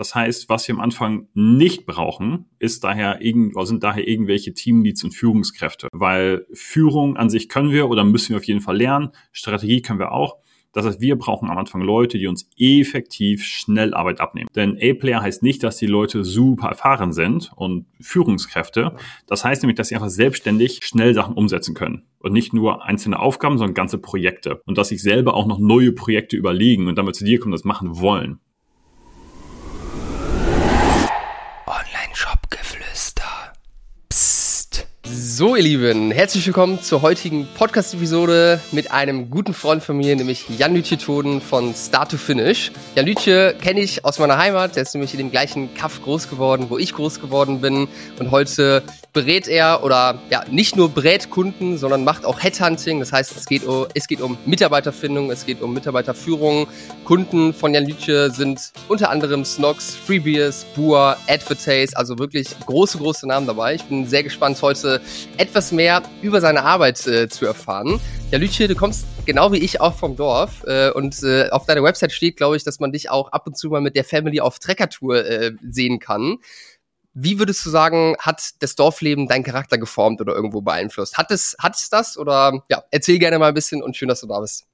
Das heißt, was wir am Anfang nicht brauchen, ist daher sind daher irgendwelche Teamleads und Führungskräfte, weil Führung an sich können wir oder müssen wir auf jeden Fall lernen. Strategie können wir auch. Das heißt, wir brauchen am Anfang Leute, die uns effektiv schnell Arbeit abnehmen. Denn A-Player heißt nicht, dass die Leute super erfahren sind und Führungskräfte. Das heißt nämlich, dass sie einfach selbstständig schnell Sachen umsetzen können. Und nicht nur einzelne Aufgaben, sondern ganze Projekte. Und dass sich selber auch noch neue Projekte überlegen und damit zu dir kommen, das machen wollen. So, ihr Lieben, herzlich willkommen zur heutigen Podcast-Episode mit einem guten Freund von mir, nämlich Jan Lütje Toden von Start to Finish. Jan Lütje kenne ich aus meiner Heimat, der ist nämlich in dem gleichen Kaff groß geworden, wo ich groß geworden bin. Und heute berät er oder ja, nicht nur berät Kunden, sondern macht auch Headhunting. Das heißt, es geht, um, es geht um Mitarbeiterfindung, es geht um Mitarbeiterführung. Kunden von Jan Lütje sind unter anderem Snox, Freebeers, Bua, Advertase, also wirklich große, große Namen dabei. Ich bin sehr gespannt, heute etwas mehr über seine Arbeit äh, zu erfahren. Ja, Lütje, du kommst genau wie ich auch vom Dorf äh, und äh, auf deiner Website steht, glaube ich, dass man dich auch ab und zu mal mit der Family auf Treckertour äh, sehen kann. Wie würdest du sagen, hat das Dorfleben deinen Charakter geformt oder irgendwo beeinflusst? Hat es, hat es das oder ja, erzähl gerne mal ein bisschen und schön, dass du da bist.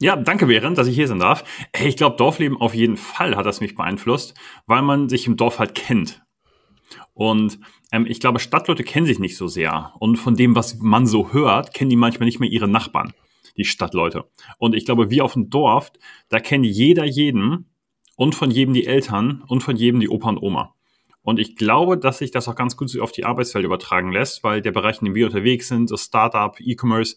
Ja, danke, Während, dass ich hier sein darf. Ich glaube, Dorfleben auf jeden Fall hat das mich beeinflusst, weil man sich im Dorf halt kennt. Und ähm, ich glaube, Stadtleute kennen sich nicht so sehr. Und von dem, was man so hört, kennen die manchmal nicht mehr ihre Nachbarn, die Stadtleute. Und ich glaube, wir auf dem Dorf, da kennt jeder jeden und von jedem die Eltern und von jedem die Opa und Oma. Und ich glaube, dass sich das auch ganz gut auf die Arbeitswelt übertragen lässt, weil der Bereich, in dem wir unterwegs sind, so Startup, E-Commerce,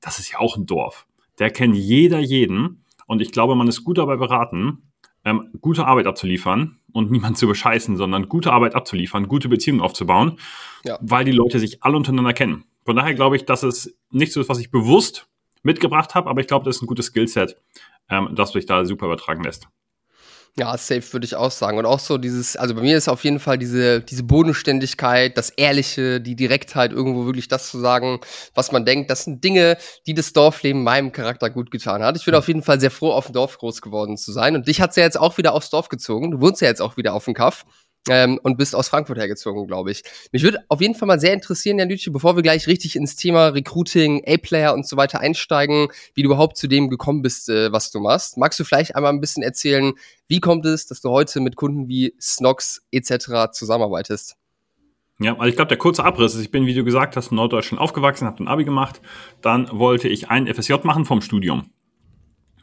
das ist ja auch ein Dorf. Der kennt jeder jeden. Und ich glaube, man ist gut dabei beraten, ähm, gute Arbeit abzuliefern und niemand zu bescheißen, sondern gute Arbeit abzuliefern, gute Beziehungen aufzubauen, ja. weil die Leute sich alle untereinander kennen. Von daher glaube ich, dass es nicht so ist, was ich bewusst mitgebracht habe, aber ich glaube, das ist ein gutes Skillset, ähm, das sich da super übertragen lässt. Ja, safe würde ich auch sagen. Und auch so dieses, also bei mir ist auf jeden Fall diese, diese Bodenständigkeit, das Ehrliche, die Direktheit, irgendwo wirklich das zu sagen, was man denkt. Das sind Dinge, die das Dorfleben meinem Charakter gut getan hat. Ich bin auf jeden Fall sehr froh, auf dem Dorf groß geworden zu sein. Und dich hat's ja jetzt auch wieder aufs Dorf gezogen. Du wohnst ja jetzt auch wieder auf dem Kaff ähm, und bist aus Frankfurt hergezogen, glaube ich. Mich würde auf jeden Fall mal sehr interessieren, Jan Lütje, bevor wir gleich richtig ins Thema Recruiting, A-Player und so weiter einsteigen, wie du überhaupt zu dem gekommen bist, äh, was du machst. Magst du vielleicht einmal ein bisschen erzählen, wie kommt es, dass du heute mit Kunden wie Snox etc. zusammenarbeitest? Ja, also ich glaube, der kurze Abriss ist, ich bin, wie du gesagt hast, in Norddeutschland aufgewachsen, habe ein Abi gemacht, dann wollte ich ein FSJ machen vom Studium.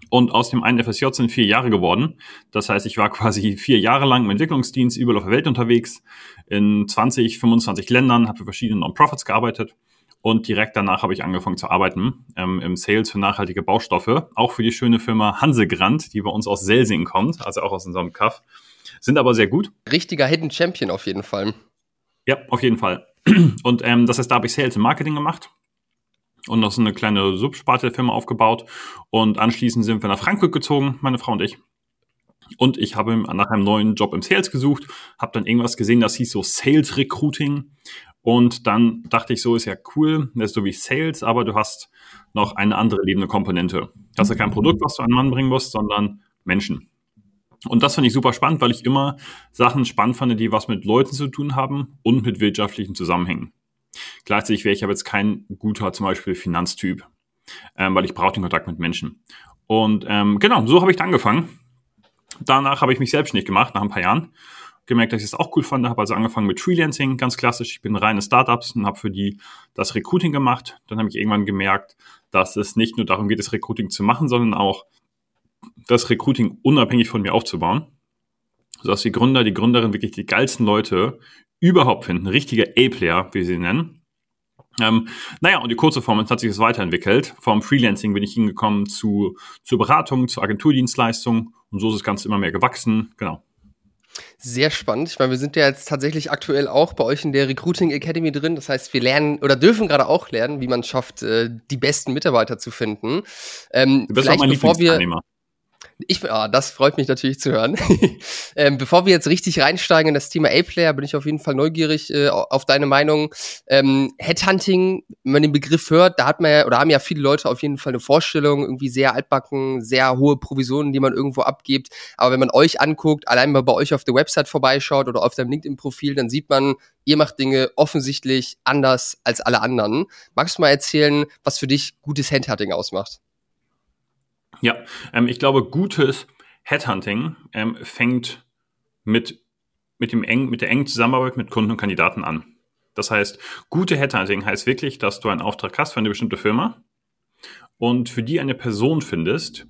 Und aus dem einen FSJ sind vier Jahre geworden. Das heißt, ich war quasi vier Jahre lang im Entwicklungsdienst überall auf der Welt unterwegs, in 20, 25 Ländern, habe für verschiedene Non-Profits gearbeitet. Und direkt danach habe ich angefangen zu arbeiten ähm, im Sales für nachhaltige Baustoffe, auch für die schöne Firma Hansegrand, die bei uns aus Selsing kommt, also auch aus unserem Kaff. Sind aber sehr gut. Richtiger Hidden Champion auf jeden Fall. Ja, auf jeden Fall. Und ähm, das heißt, da habe ich Sales und Marketing gemacht und noch so eine kleine Subsparte der Firma aufgebaut. Und anschließend sind wir nach Frankfurt gezogen, meine Frau und ich. Und ich habe nach einem neuen Job im Sales gesucht, habe dann irgendwas gesehen, das hieß so Sales Recruiting. Und dann dachte ich so, ist ja cool, das ist so wie Sales, aber du hast noch eine andere lebende Komponente. Du hast ja kein Produkt, was du an den Mann bringen musst, sondern Menschen. Und das fand ich super spannend, weil ich immer Sachen spannend fand, die was mit Leuten zu tun haben und mit wirtschaftlichen Zusammenhängen. Gleichzeitig wäre ich aber jetzt kein guter zum Beispiel Finanztyp, ähm, weil ich brauche den Kontakt mit Menschen. Und ähm, genau, so habe ich dann angefangen. Danach habe ich mich selbstständig gemacht, nach ein paar Jahren. Gemerkt, dass ich es auch cool fand, habe also angefangen mit Freelancing, ganz klassisch. Ich bin reine Startups und habe für die das Recruiting gemacht. Dann habe ich irgendwann gemerkt, dass es nicht nur darum geht, das Recruiting zu machen, sondern auch das Recruiting unabhängig von mir aufzubauen. Sodass die Gründer, die Gründerin wirklich die geilsten Leute überhaupt finden. Richtige A-Player, wie sie sie nennen. Ähm, naja, und die kurze Form hat sich das weiterentwickelt. Vom Freelancing bin ich hingekommen zu, zu Beratung, zu Agenturdienstleistungen und so ist das Ganze immer mehr gewachsen. Genau. Sehr spannend. Ich meine, wir sind ja jetzt tatsächlich aktuell auch bei euch in der Recruiting Academy drin. Das heißt, wir lernen oder dürfen gerade auch lernen, wie man schafft, äh, die besten Mitarbeiter zu finden. Ähm, du bist auch mein bevor wir Ich, ah, das freut mich natürlich zu hören. ähm, bevor wir jetzt richtig reinsteigen in das Thema A-Player, bin ich auf jeden Fall neugierig äh, auf deine Meinung. Ähm, Headhunting, wenn man den Begriff hört, da hat man ja, oder haben ja viele Leute auf jeden Fall eine Vorstellung, irgendwie sehr altbacken, sehr hohe Provisionen, die man irgendwo abgibt. Aber wenn man euch anguckt, allein mal bei euch auf der Website vorbeischaut oder auf deinem LinkedIn-Profil, dann sieht man, ihr macht Dinge offensichtlich anders als alle anderen. Magst du mal erzählen, was für dich gutes Headhunting ausmacht? Ja, ähm, ich glaube, gutes Headhunting ähm, fängt mit, mit, dem eng, mit der engen Zusammenarbeit mit Kunden und Kandidaten an. Das heißt, gute Headhunting heißt wirklich, dass du einen Auftrag hast für eine bestimmte Firma und für die eine Person findest,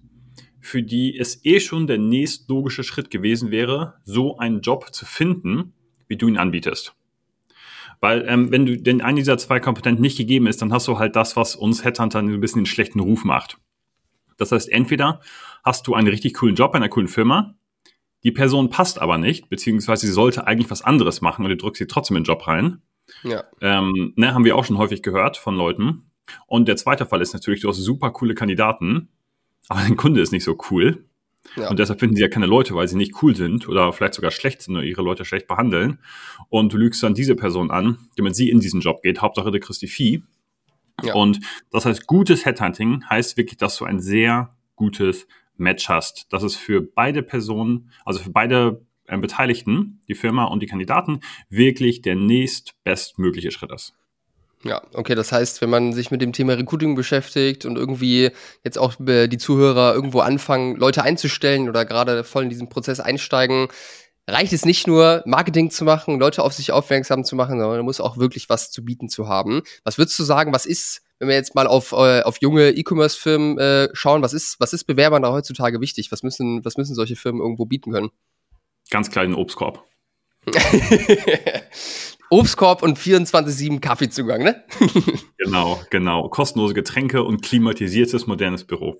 für die es eh schon der nächstlogische Schritt gewesen wäre, so einen Job zu finden, wie du ihn anbietest. Weil ähm, wenn du denn eine dieser zwei Komponenten nicht gegeben ist, dann hast du halt das, was uns Headhunter ein bisschen den schlechten Ruf macht. Das heißt, entweder hast du einen richtig coolen Job bei einer coolen Firma, die Person passt aber nicht, beziehungsweise sie sollte eigentlich was anderes machen und du drückst sie trotzdem in den Job rein. Ja. Ähm, ne, haben wir auch schon häufig gehört von Leuten. Und der zweite Fall ist natürlich, du hast super coole Kandidaten, aber dein Kunde ist nicht so cool. Ja. Und deshalb finden sie ja keine Leute, weil sie nicht cool sind oder vielleicht sogar schlecht sind oder ihre Leute schlecht behandeln. Und du lügst dann diese Person an, damit sie in diesen Job geht. Hauptsache, du kriegst die Vieh. Ja. Und das heißt, gutes Headhunting heißt wirklich, dass du ein sehr gutes Match hast. Das ist für beide Personen, also für beide äh, Beteiligten, die Firma und die Kandidaten, wirklich der nächstbestmögliche Schritt ist. Ja, okay, das heißt, wenn man sich mit dem Thema Recruiting beschäftigt und irgendwie jetzt auch äh, die Zuhörer irgendwo anfangen, Leute einzustellen oder gerade voll in diesen Prozess einsteigen, reicht es nicht nur, Marketing zu machen, Leute auf sich aufmerksam zu machen, sondern man muss auch wirklich was zu bieten zu haben. Was würdest du sagen, was ist, wenn wir jetzt mal auf, äh, auf junge E-Commerce-Firmen äh, schauen, was ist, was ist Bewerbern da heutzutage wichtig? Was müssen, was müssen solche Firmen irgendwo bieten können? Ganz kleinen Obstkorb. Obstkorb und 24-7 Kaffeezugang, ne? genau, genau. Kostenlose Getränke und klimatisiertes modernes Büro.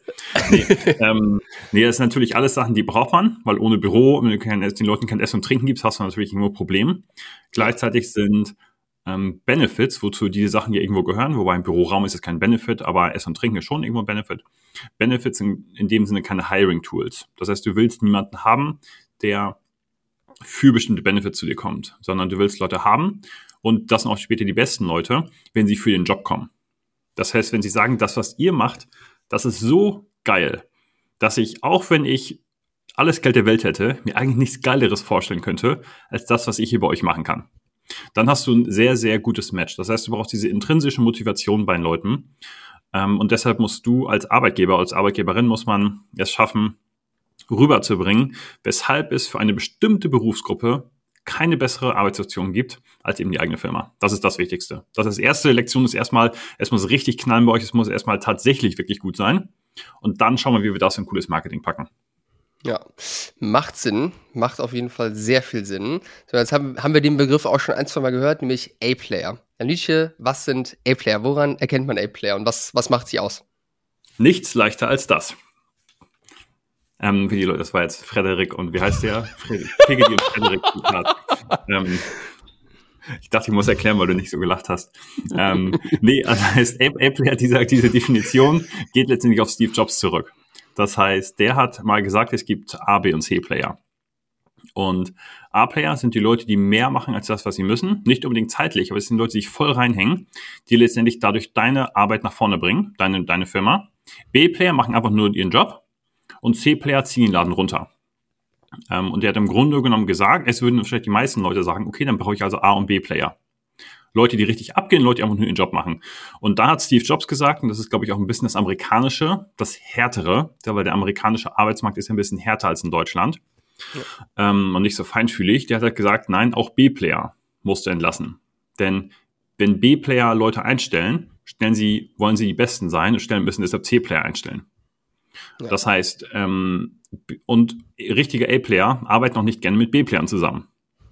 Nee, ähm, nee, das sind natürlich alles Sachen, die braucht man, weil ohne Büro, wenn du kein, den Leuten kein Essen und Trinken gibst, hast du natürlich irgendwo Problem. Gleichzeitig sind ähm, Benefits, wozu diese Sachen ja irgendwo gehören, wobei ein Büroraum ist jetzt kein Benefit, aber Essen und Trinken ist schon irgendwo ein Benefit. Benefits sind in dem Sinne keine Hiring-Tools. Das heißt, du willst niemanden haben, der für bestimmte Benefits zu dir kommt, sondern du willst Leute haben und das sind auch später die besten Leute, wenn sie für den Job kommen. Das heißt, wenn sie sagen, das, was ihr macht, das ist so geil, dass ich, auch wenn ich alles Geld der Welt hätte, mir eigentlich nichts Geileres vorstellen könnte, als das, was ich hier bei euch machen kann. Dann hast du ein sehr, sehr gutes Match. Das heißt, du brauchst diese intrinsische Motivation bei den Leuten. Ähm, und deshalb musst du als Arbeitgeber, als Arbeitgeberin muss man es schaffen, rüberzubringen, weshalb es für eine bestimmte Berufsgruppe keine bessere Arbeitssituation gibt als eben die eigene Firma. Das ist das Wichtigste. Das ist erste Lektion ist erstmal, es muss richtig knallen bei euch, es muss erstmal tatsächlich wirklich gut sein. Und dann schauen wir, wie wir das in cooles Marketing packen. Ja, macht Sinn, macht auf jeden Fall sehr viel Sinn. So, jetzt haben, haben wir den Begriff auch schon ein, zwei Mal gehört, nämlich A-Player. Herr Nietzsche, was sind A-Player? Woran erkennt man A-Player und was, was macht sie aus? Nichts leichter als das. Ähm, wie die Leute, das war jetzt Frederik und wie heißt der? Piggy und Frederik. ähm, ich dachte, ich muss erklären, weil du nicht so gelacht hast. Ähm, nee, also heißt, Apple hat diese, diese Definition, geht letztendlich auf Steve Jobs zurück. Das heißt, der hat mal gesagt, es gibt A, B und C-Player. Und A-Player sind die Leute, die mehr machen als das, was sie müssen. Nicht unbedingt zeitlich, aber es sind Leute, die sich voll reinhängen, die letztendlich dadurch deine Arbeit nach vorne bringen, deine, deine Firma. B-Player machen einfach nur ihren Job und C-Player ziehen den Laden runter. Ähm, und der hat im Grunde genommen gesagt, es würden vielleicht die meisten Leute sagen, okay, dann brauche ich also A- und B-Player. Leute, die richtig abgehen, Leute, die einfach nur ihren Job machen. Und da hat Steve Jobs gesagt, und das ist, glaube ich, auch ein bisschen das Amerikanische, das Härtere, weil der amerikanische Arbeitsmarkt ist ja ein bisschen härter als in Deutschland ja. ähm, und nicht so feinfühlig. Der hat halt gesagt, nein, auch B-Player musst du entlassen. Denn wenn B-Player Leute einstellen, stellen sie, wollen sie die Besten sein und stellen müssen deshalb C-Player einstellen. Ja. Das heißt, ähm, und richtige A-Player arbeiten noch nicht gerne mit B-Playern zusammen.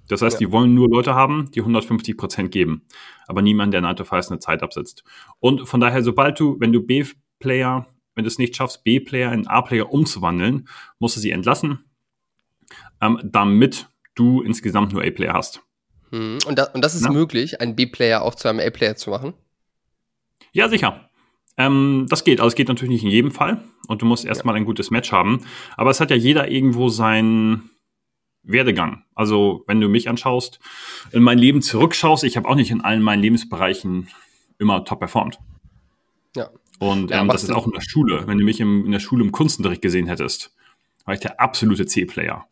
Das heißt, ja. die wollen nur Leute haben, die 150 Prozent geben, aber niemand, der 9 to 5 eine Zeit absetzt. Und von daher, sobald du, wenn du B-Player, wenn du es nicht schaffst, B-Player in A-Player umzuwandeln, musst du sie entlassen, ähm, damit du insgesamt nur A-Player hast. Hm. Und, da, und das ist ja? möglich, einen B-Player auch zu einem A-Player zu machen? Ja, sicher. Ähm, das geht, also es geht natürlich nicht in jedem Fall, und du musst erstmal ja. ein gutes Match haben. Aber es hat ja jeder irgendwo seinen Werdegang. Also wenn du mich anschaust, in mein Leben zurückschaust, ich habe auch nicht in allen meinen Lebensbereichen immer top performt. Ja. Und ähm, ja, das ist auch in der Schule. Wenn du mich im, in der Schule im Kunstunterricht gesehen hättest, war ich der absolute C-Player.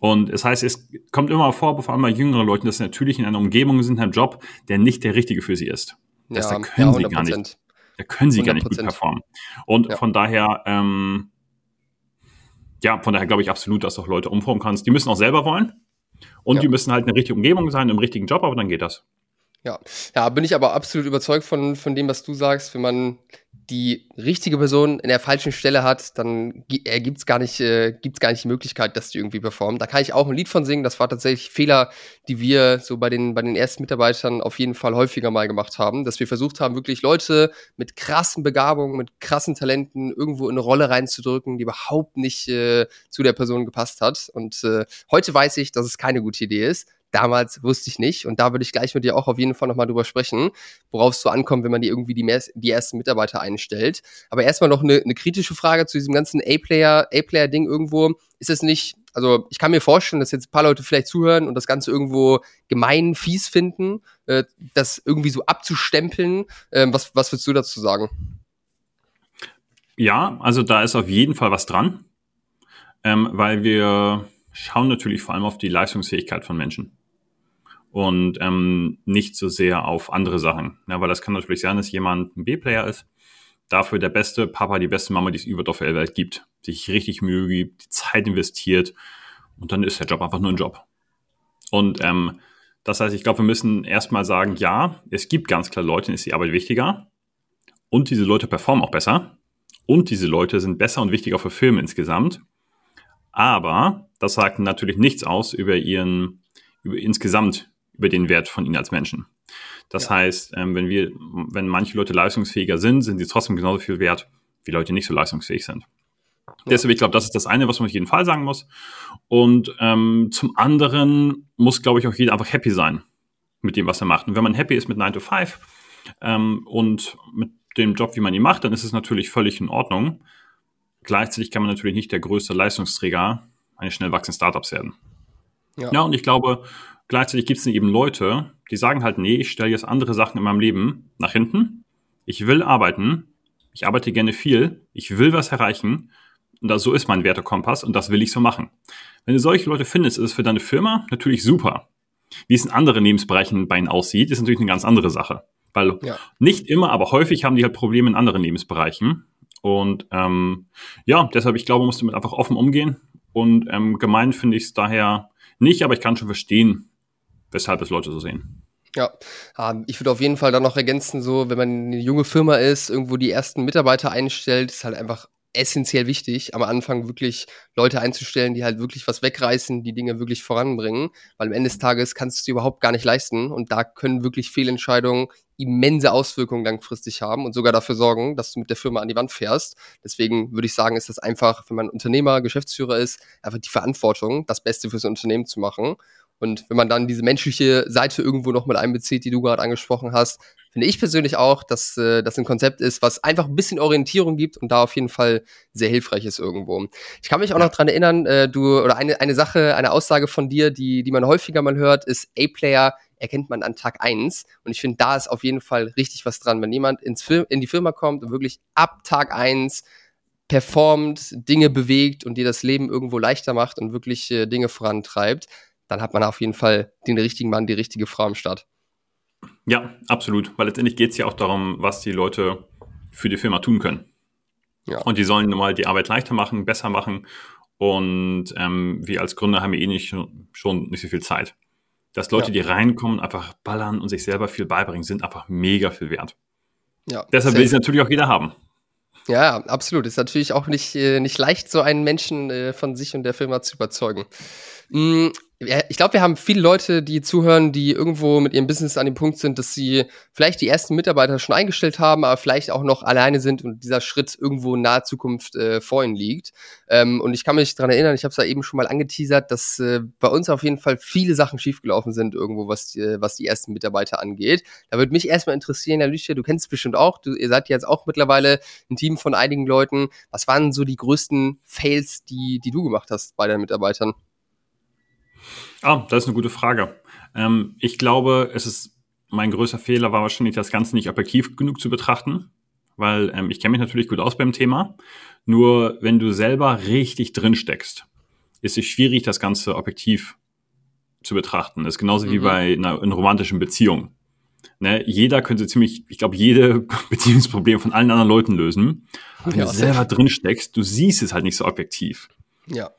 Und es heißt, es kommt immer vor, vor allem bei jüngeren Leuten, dass sie natürlich in einer Umgebung sind, in einem Job, der nicht der richtige für sie ist. Das, ja, da können ja, sie gar nicht. Da können sie 100%. gar nicht gut performen. Und ja. von daher, ähm, ja, von daher glaube ich absolut, dass du auch Leute umformen kannst. Die müssen auch selber wollen. Und die müssen halt in der richtigen Umgebung sein, im richtigen Job, aber dann geht das. Ja, ja, bin ich aber absolut überzeugt von, von dem, was du sagst. Wenn man die richtige Person in der falschen Stelle hat, dann äh, gibt es gar, nicht, äh, gibt's gar nicht die Möglichkeit, dass die irgendwie performen. Da kann ich auch ein Lied von singen. Das war tatsächlich Fehler, die wir so bei den, bei den ersten Mitarbeitern auf jeden Fall häufiger mal gemacht haben. Dass wir versucht haben, wirklich Leute mit krassen Begabungen, mit krassen Talenten irgendwo in eine Rolle reinzudrücken, die überhaupt nicht äh, zu der Person gepasst hat. Und äh, heute weiß ich, dass es keine gute Idee ist damals wusste ich nicht. Und da würde ich gleich mit dir auch auf jeden Fall nochmal drüber sprechen, worauf es so ankommt, wenn man die irgendwie die, die ersten Mitarbeiter einstellt. Aber erstmal noch eine, eine kritische Frage zu diesem ganzen A-Player, A-Player-Ding irgendwo. Ist es nicht, also ich kann mir vorstellen, dass jetzt ein paar Leute vielleicht zuhören und das Ganze irgendwo gemein, fies finden, äh, das irgendwie so abzustempeln. Ähm, was, was würdest du dazu sagen? Ja, also da ist auf jeden Fall was dran, ähm, weil wir schauen natürlich vor allem auf die Leistungsfähigkeit von Menschen und ähm, nicht so sehr auf andere Sachen. Ja, weil das kann natürlich sein, dass jemand ein B-Player ist, dafür der beste Papa, die beste Mama, die es auf der Welt gibt, sich richtig Mühe gibt, die Zeit investiert und dann ist der Job einfach nur ein Job. Und ähm, das heißt, ich glaube, wir müssen erstmal sagen, ja, es gibt ganz klar Leute, denen ist die Arbeit wichtiger und diese Leute performen auch besser und diese Leute sind besser und wichtiger für Filme insgesamt. Aber das sagt natürlich nichts aus über ihren, über insgesamt über den Wert von ihnen als Menschen. Das ja. heißt, ähm, wenn wir, wenn manche Leute leistungsfähiger sind, sind sie trotzdem genauso viel wert, wie Leute nicht so leistungsfähig sind. Ja. Deshalb, ich glaube, das ist das eine, was man auf jeden Fall sagen muss. Und ähm, zum anderen muss, glaube ich, auch jeder einfach happy sein mit dem, was er macht. Und wenn man happy ist mit 9 to 5 ähm, und mit dem Job, wie man ihn macht, dann ist es natürlich völlig in Ordnung. Gleichzeitig kann man natürlich nicht der größte Leistungsträger eines schnell wachsenden Startups werden. Ja. ja, und ich glaube, Gleichzeitig gibt es eben Leute, die sagen halt, nee, ich stelle jetzt andere Sachen in meinem Leben nach hinten. Ich will arbeiten. Ich arbeite gerne viel. Ich will was erreichen. Und das, so ist mein Wertekompass und das will ich so machen. Wenn du solche Leute findest, ist es für deine Firma natürlich super. Wie es in anderen Lebensbereichen bei ihnen aussieht, ist natürlich eine ganz andere Sache. Weil ja. nicht immer, aber häufig haben die halt Probleme in anderen Lebensbereichen. Und ähm, ja, deshalb, ich glaube, musst du mit einfach offen umgehen. Und ähm, gemein finde ich es daher nicht, aber ich kann schon verstehen, weshalb es Leute so sehen. Ja, ähm, ich würde auf jeden Fall dann noch ergänzen, so, wenn man eine junge Firma ist, irgendwo die ersten Mitarbeiter einstellt, ist halt einfach essentiell wichtig, am Anfang wirklich Leute einzustellen, die halt wirklich was wegreißen, die Dinge wirklich voranbringen, weil am Ende des Tages kannst du es überhaupt gar nicht leisten und da können wirklich Fehlentscheidungen immense Auswirkungen langfristig haben und sogar dafür sorgen, dass du mit der Firma an die Wand fährst. Deswegen würde ich sagen, ist das einfach, wenn man Unternehmer, Geschäftsführer ist, einfach die Verantwortung, das Beste fürs Unternehmen zu machen und wenn man dann diese menschliche Seite irgendwo noch mit einbezieht, die du gerade angesprochen hast, finde ich persönlich auch, dass äh, das ein Konzept ist, was einfach ein bisschen Orientierung gibt und da auf jeden Fall sehr hilfreich ist irgendwo. Ich kann mich auch noch dran erinnern, äh, du oder eine, eine Sache, eine Aussage von dir, die, die man häufiger mal hört, ist A-Player erkennt man an Tag eins Und ich finde, da ist auf jeden Fall richtig was dran. Wenn jemand ins Fir in die Firma kommt und wirklich ab Tag eins performt, Dinge bewegt und dir das Leben irgendwo leichter macht und wirklich äh, Dinge vorantreibt, dann hat man auf jeden Fall den richtigen Mann, die richtige Frau im Start. Ja, absolut. Weil letztendlich geht es ja auch darum, was die Leute für die Firma tun können. Ja. Und die sollen nun mal die Arbeit leichter machen, besser machen. Und ähm, wir als Gründer haben ja eh nicht, schon nicht so viel Zeit. Dass Leute, ja. die reinkommen, einfach ballern und sich selber viel beibringen, sind einfach mega viel wert. Ja, Deshalb will es natürlich auch jeder haben. Ja, absolut. Ist natürlich auch nicht, äh, nicht leicht, so einen Menschen äh, von sich und der Firma zu überzeugen. Mm, ich glaube, wir haben viele Leute, die zuhören, die irgendwo mit ihrem Business an dem Punkt sind, dass sie vielleicht die ersten Mitarbeiter schon eingestellt haben, aber vielleicht auch noch alleine sind und dieser Schritt irgendwo in naher Zukunft äh, vor ihnen liegt. Ähm, und ich kann mich daran erinnern, ich habe es ja eben schon mal angeteasert, dass äh, bei uns auf jeden Fall viele Sachen schiefgelaufen sind, irgendwo, was, die, was die ersten Mitarbeiter angeht. Da würde mich erstmal interessieren, Herr Lücher, du kennst es bestimmt auch, du, ihr seid jetzt auch mittlerweile ein Team von einigen Leuten. Was waren so die größten Fails, die, die du gemacht hast bei deinen Mitarbeitern? Ah, das ist eine gute Frage. Ähm, ich glaube, es ist mein größter Fehler war wahrscheinlich, das Ganze nicht objektiv genug zu betrachten, weil ähm, ich kenne mich natürlich gut aus beim Thema. Nur wenn du selber richtig drin steckst, ist es schwierig, das Ganze objektiv zu betrachten. Das ist genauso mhm. wie bei einer, einer romantischen Beziehung. Ne, jeder könnte ziemlich, ich glaube, jede Beziehungsproblem von allen anderen Leuten lösen. Aber wenn ja, du selber drin steckst, du siehst es halt nicht so objektiv. Ja.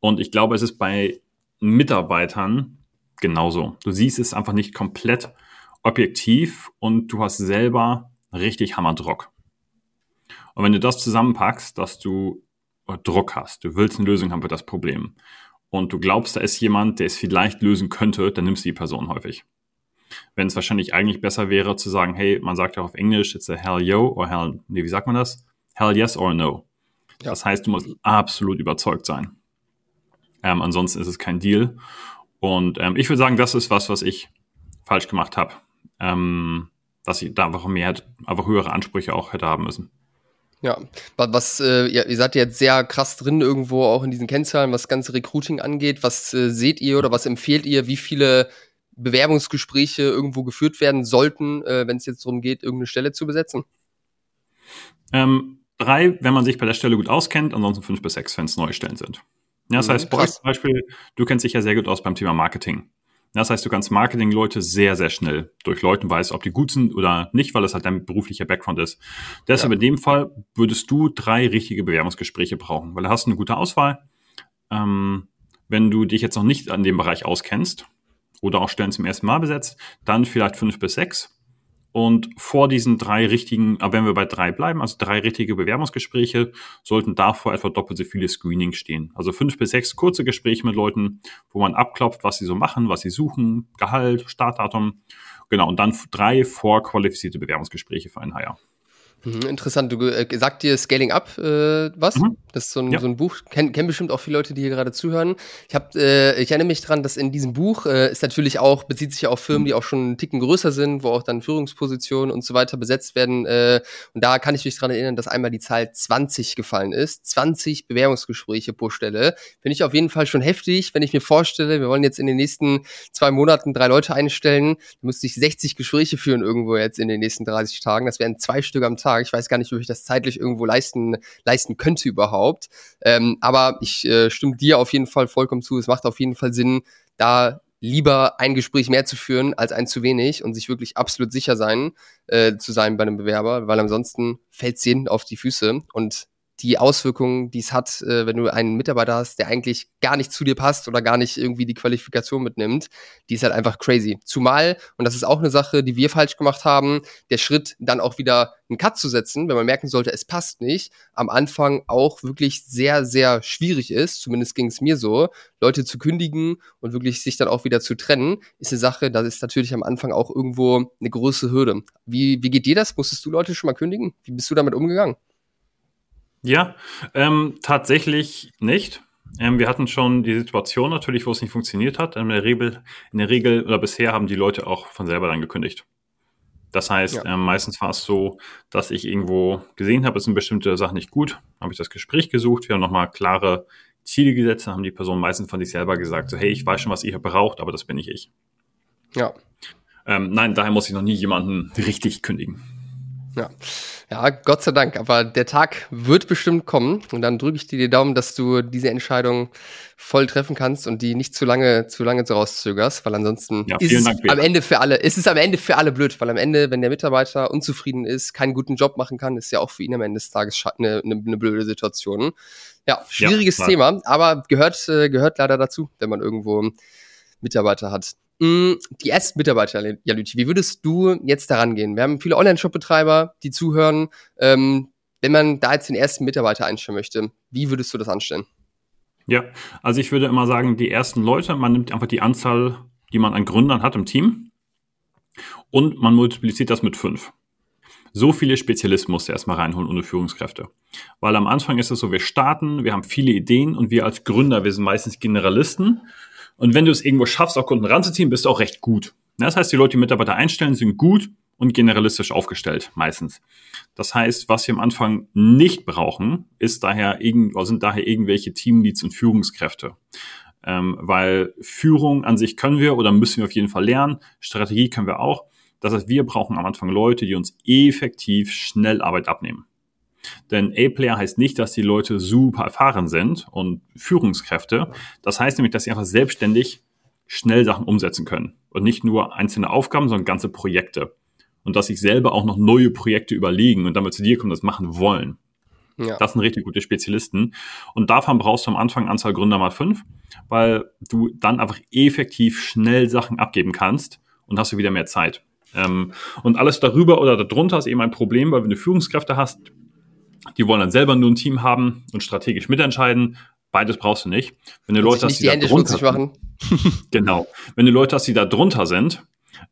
Und ich glaube, es ist bei Mitarbeitern genauso. Du siehst es einfach nicht komplett objektiv und du hast selber richtig Hammerdruck. Und wenn du das zusammenpackst, dass du Druck hast, du willst eine Lösung haben für das Problem und du glaubst, da ist jemand, der es vielleicht lösen könnte, dann nimmst du die Person häufig. Wenn es wahrscheinlich eigentlich besser wäre zu sagen, hey, man sagt ja auf Englisch, it's a hell yo or hell, nee, wie sagt man das? Hell yes or no. Ja. Das heißt, du musst absolut überzeugt sein. Ähm, ansonsten ist es kein Deal. Und ähm, ich würde sagen, das ist was, was ich falsch gemacht habe. Ähm, dass ich da einfach mehr, einfach höhere Ansprüche auch hätte haben müssen. Ja, was, äh, ihr, ihr seid jetzt sehr krass drin irgendwo auch in diesen Kennzahlen, was das ganze Recruiting angeht. Was äh, seht ihr oder was empfehlt ihr, wie viele Bewerbungsgespräche irgendwo geführt werden sollten, äh, wenn es jetzt darum geht, irgendeine Stelle zu besetzen? Ähm, drei, wenn man sich bei der Stelle gut auskennt, ansonsten fünf bis sechs, wenn es neue Stellen sind. Ja, das mhm, heißt, bei euch zum Beispiel, du kennst dich ja sehr gut aus beim Thema Marketing. Das heißt, du kannst Marketing-Leute sehr, sehr schnell durch Leuten weißt, ob die gut sind oder nicht, weil es halt dein beruflicher Background ist. Deshalb ja. in dem Fall würdest du drei richtige Bewerbungsgespräche brauchen, weil da hast du eine gute Auswahl. Ähm, wenn du dich jetzt noch nicht an dem Bereich auskennst oder auch Stellen zum ersten Mal besetzt, dann vielleicht fünf bis sechs. Und vor diesen drei richtigen, aber wenn wir bei drei bleiben, also drei richtige Bewerbungsgespräche, sollten davor etwa doppelt so viele Screenings stehen. Also fünf bis sechs kurze Gespräche mit Leuten, wo man abklopft, was sie so machen, was sie suchen, Gehalt, Startdatum. Genau, und dann drei vorqualifizierte Bewerbungsgespräche für einen Hire. Mhm, interessant. Du äh, sagt dir Scaling Up äh, was? Mhm. Das ist so ein, ja. so ein Buch. Kennen kenn bestimmt auch viele Leute, die hier gerade zuhören. Ich hab, äh, ich erinnere mich dran, dass in diesem Buch äh, ist natürlich auch bezieht sich ja auf Firmen, die auch schon einen Ticken größer sind, wo auch dann Führungspositionen und so weiter besetzt werden. Äh, und da kann ich mich dran erinnern, dass einmal die Zahl 20 gefallen ist. 20 Bewerbungsgespräche pro Stelle. Finde ich auf jeden Fall schon heftig, wenn ich mir vorstelle, wir wollen jetzt in den nächsten zwei Monaten drei Leute einstellen, dann müsste ich 60 Gespräche führen irgendwo jetzt in den nächsten 30 Tagen. Das wären zwei Stück am Tag. Tag. Ich weiß gar nicht, ob ich das zeitlich irgendwo leisten, leisten könnte überhaupt. Ähm, aber ich äh, stimme dir auf jeden Fall vollkommen zu. Es macht auf jeden Fall Sinn, da lieber ein Gespräch mehr zu führen als ein zu wenig und sich wirklich absolut sicher sein äh, zu sein bei einem Bewerber, weil ansonsten fällt es jeden auf die Füße und die Auswirkungen, die es hat, äh, wenn du einen Mitarbeiter hast, der eigentlich gar nicht zu dir passt oder gar nicht irgendwie die Qualifikation mitnimmt, die ist halt einfach crazy. Zumal, und das ist auch eine Sache, die wir falsch gemacht haben, der Schritt dann auch wieder einen Cut zu setzen, wenn man merken sollte, es passt nicht, am Anfang auch wirklich sehr, sehr schwierig ist, zumindest ging es mir so, Leute zu kündigen und wirklich sich dann auch wieder zu trennen, ist eine Sache, das ist natürlich am Anfang auch irgendwo eine große Hürde. Wie, wie geht dir das? Musstest du Leute schon mal kündigen? Wie bist du damit umgegangen? Ja, ähm, tatsächlich nicht. Ähm, wir hatten schon die Situation natürlich, wo es nicht funktioniert hat. In der Regel, in der Regel oder bisher haben die Leute auch von selber dann gekündigt. Das heißt, ja. ähm, meistens war es so, dass ich irgendwo gesehen habe, es sind bestimmte Sachen nicht gut, habe ich das Gespräch gesucht, wir haben nochmal klare Ziele gesetzt, dann haben die Personen meistens von sich selber gesagt, so hey, ich weiß schon, was ihr braucht, aber das bin nicht ich. Ja. Ähm, nein, daher muss ich noch nie jemanden richtig kündigen. Ja. ja, Gott sei Dank. Aber der Tag wird bestimmt kommen. Und dann drücke ich dir die Daumen, dass du diese Entscheidung voll treffen kannst und die nicht zu lange, zu lange zu rauszögerst, weil ansonsten ja, ist es Dank, am Ende für alle, ist es am Ende für alle blöd, weil am Ende, wenn der Mitarbeiter unzufrieden ist, keinen guten Job machen kann, ist ja auch für ihn am Ende des Tages eine, eine, eine blöde Situation. Ja, schwieriges ja, Thema, aber gehört, äh, gehört leider dazu, wenn man irgendwo Mitarbeiter hat. Mm, die ersten Mitarbeiter, Jalüti, wie würdest du jetzt daran gehen? Wir haben viele Online-Shop-Betreiber, die zuhören. Ähm, wenn man da jetzt den ersten Mitarbeiter einstellen möchte, wie würdest du das anstellen? Ja, also ich würde immer sagen, die ersten Leute, man nimmt einfach die Anzahl, die man an Gründern hat im Team und man multipliziert das mit fünf. So viele Spezialisten musst du erstmal reinholen ohne Führungskräfte. Weil am Anfang ist es so, wir starten, wir haben viele Ideen und wir als Gründer, wir sind meistens Generalisten. Und wenn du es irgendwo schaffst, auch Kunden ranzuziehen, bist du auch recht gut. Das heißt, die Leute, die Mitarbeiter einstellen, sind gut und generalistisch aufgestellt, meistens. Das heißt, was wir am Anfang nicht brauchen, ist daher sind daher irgendwelche Teamleads und Führungskräfte. Ähm, weil Führung an sich können wir oder müssen wir auf jeden Fall lernen. Strategie können wir auch. Das heißt, wir brauchen am Anfang Leute, die uns effektiv schnell Arbeit abnehmen. Denn A-Player heißt nicht, dass die Leute super erfahren sind und Führungskräfte. Das heißt nämlich, dass sie einfach selbstständig schnell Sachen umsetzen können. Und nicht nur einzelne Aufgaben, sondern ganze Projekte. Und dass sich selber auch noch neue Projekte überlegen und damit zu dir kommen, das machen wollen. Ja. Das sind richtig gute Spezialisten. Und davon brauchst du am Anfang Anzahl Gründer mal fünf, weil du dann einfach effektiv schnell Sachen abgeben kannst und hast du wieder mehr Zeit. Ähm, und alles darüber oder darunter ist eben ein Problem, weil wenn du Führungskräfte hast, die wollen dann selber nur ein Team haben und strategisch mitentscheiden. Beides brauchst du nicht. Wenn du Leute hast, die, die da drunter machen. genau. Wenn du Leute hast, die da drunter sind,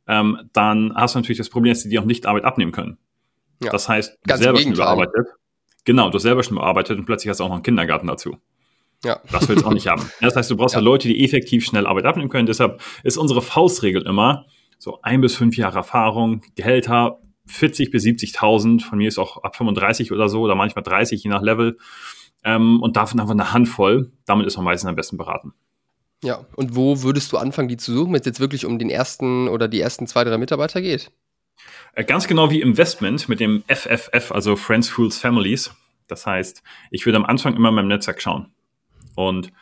ähm, dann hast du natürlich das Problem, dass sie dir auch nicht Arbeit abnehmen können. Ja. Das heißt, du selber schon überarbeitet. Genau, du hast selber schon überarbeitet und plötzlich hast du auch noch einen Kindergarten dazu. Ja. Das willst du auch nicht haben. Das heißt, du brauchst ja. halt Leute, die effektiv schnell Arbeit abnehmen können. Deshalb ist unsere Faustregel immer, so ein bis fünf Jahre Erfahrung, Gehälter 40 bis 70.000, von mir ist auch ab 35 oder so oder manchmal 30, je nach Level. Ähm, und davon einfach eine Handvoll. Damit ist man meistens am besten beraten. Ja, und wo würdest du anfangen, die zu suchen, wenn es jetzt wirklich um den ersten oder die ersten zwei, drei Mitarbeiter geht? Äh, ganz genau wie Investment mit dem FFF, also Friends, Fools, Families. Das heißt, ich würde am Anfang immer in meinem Netzwerk schauen und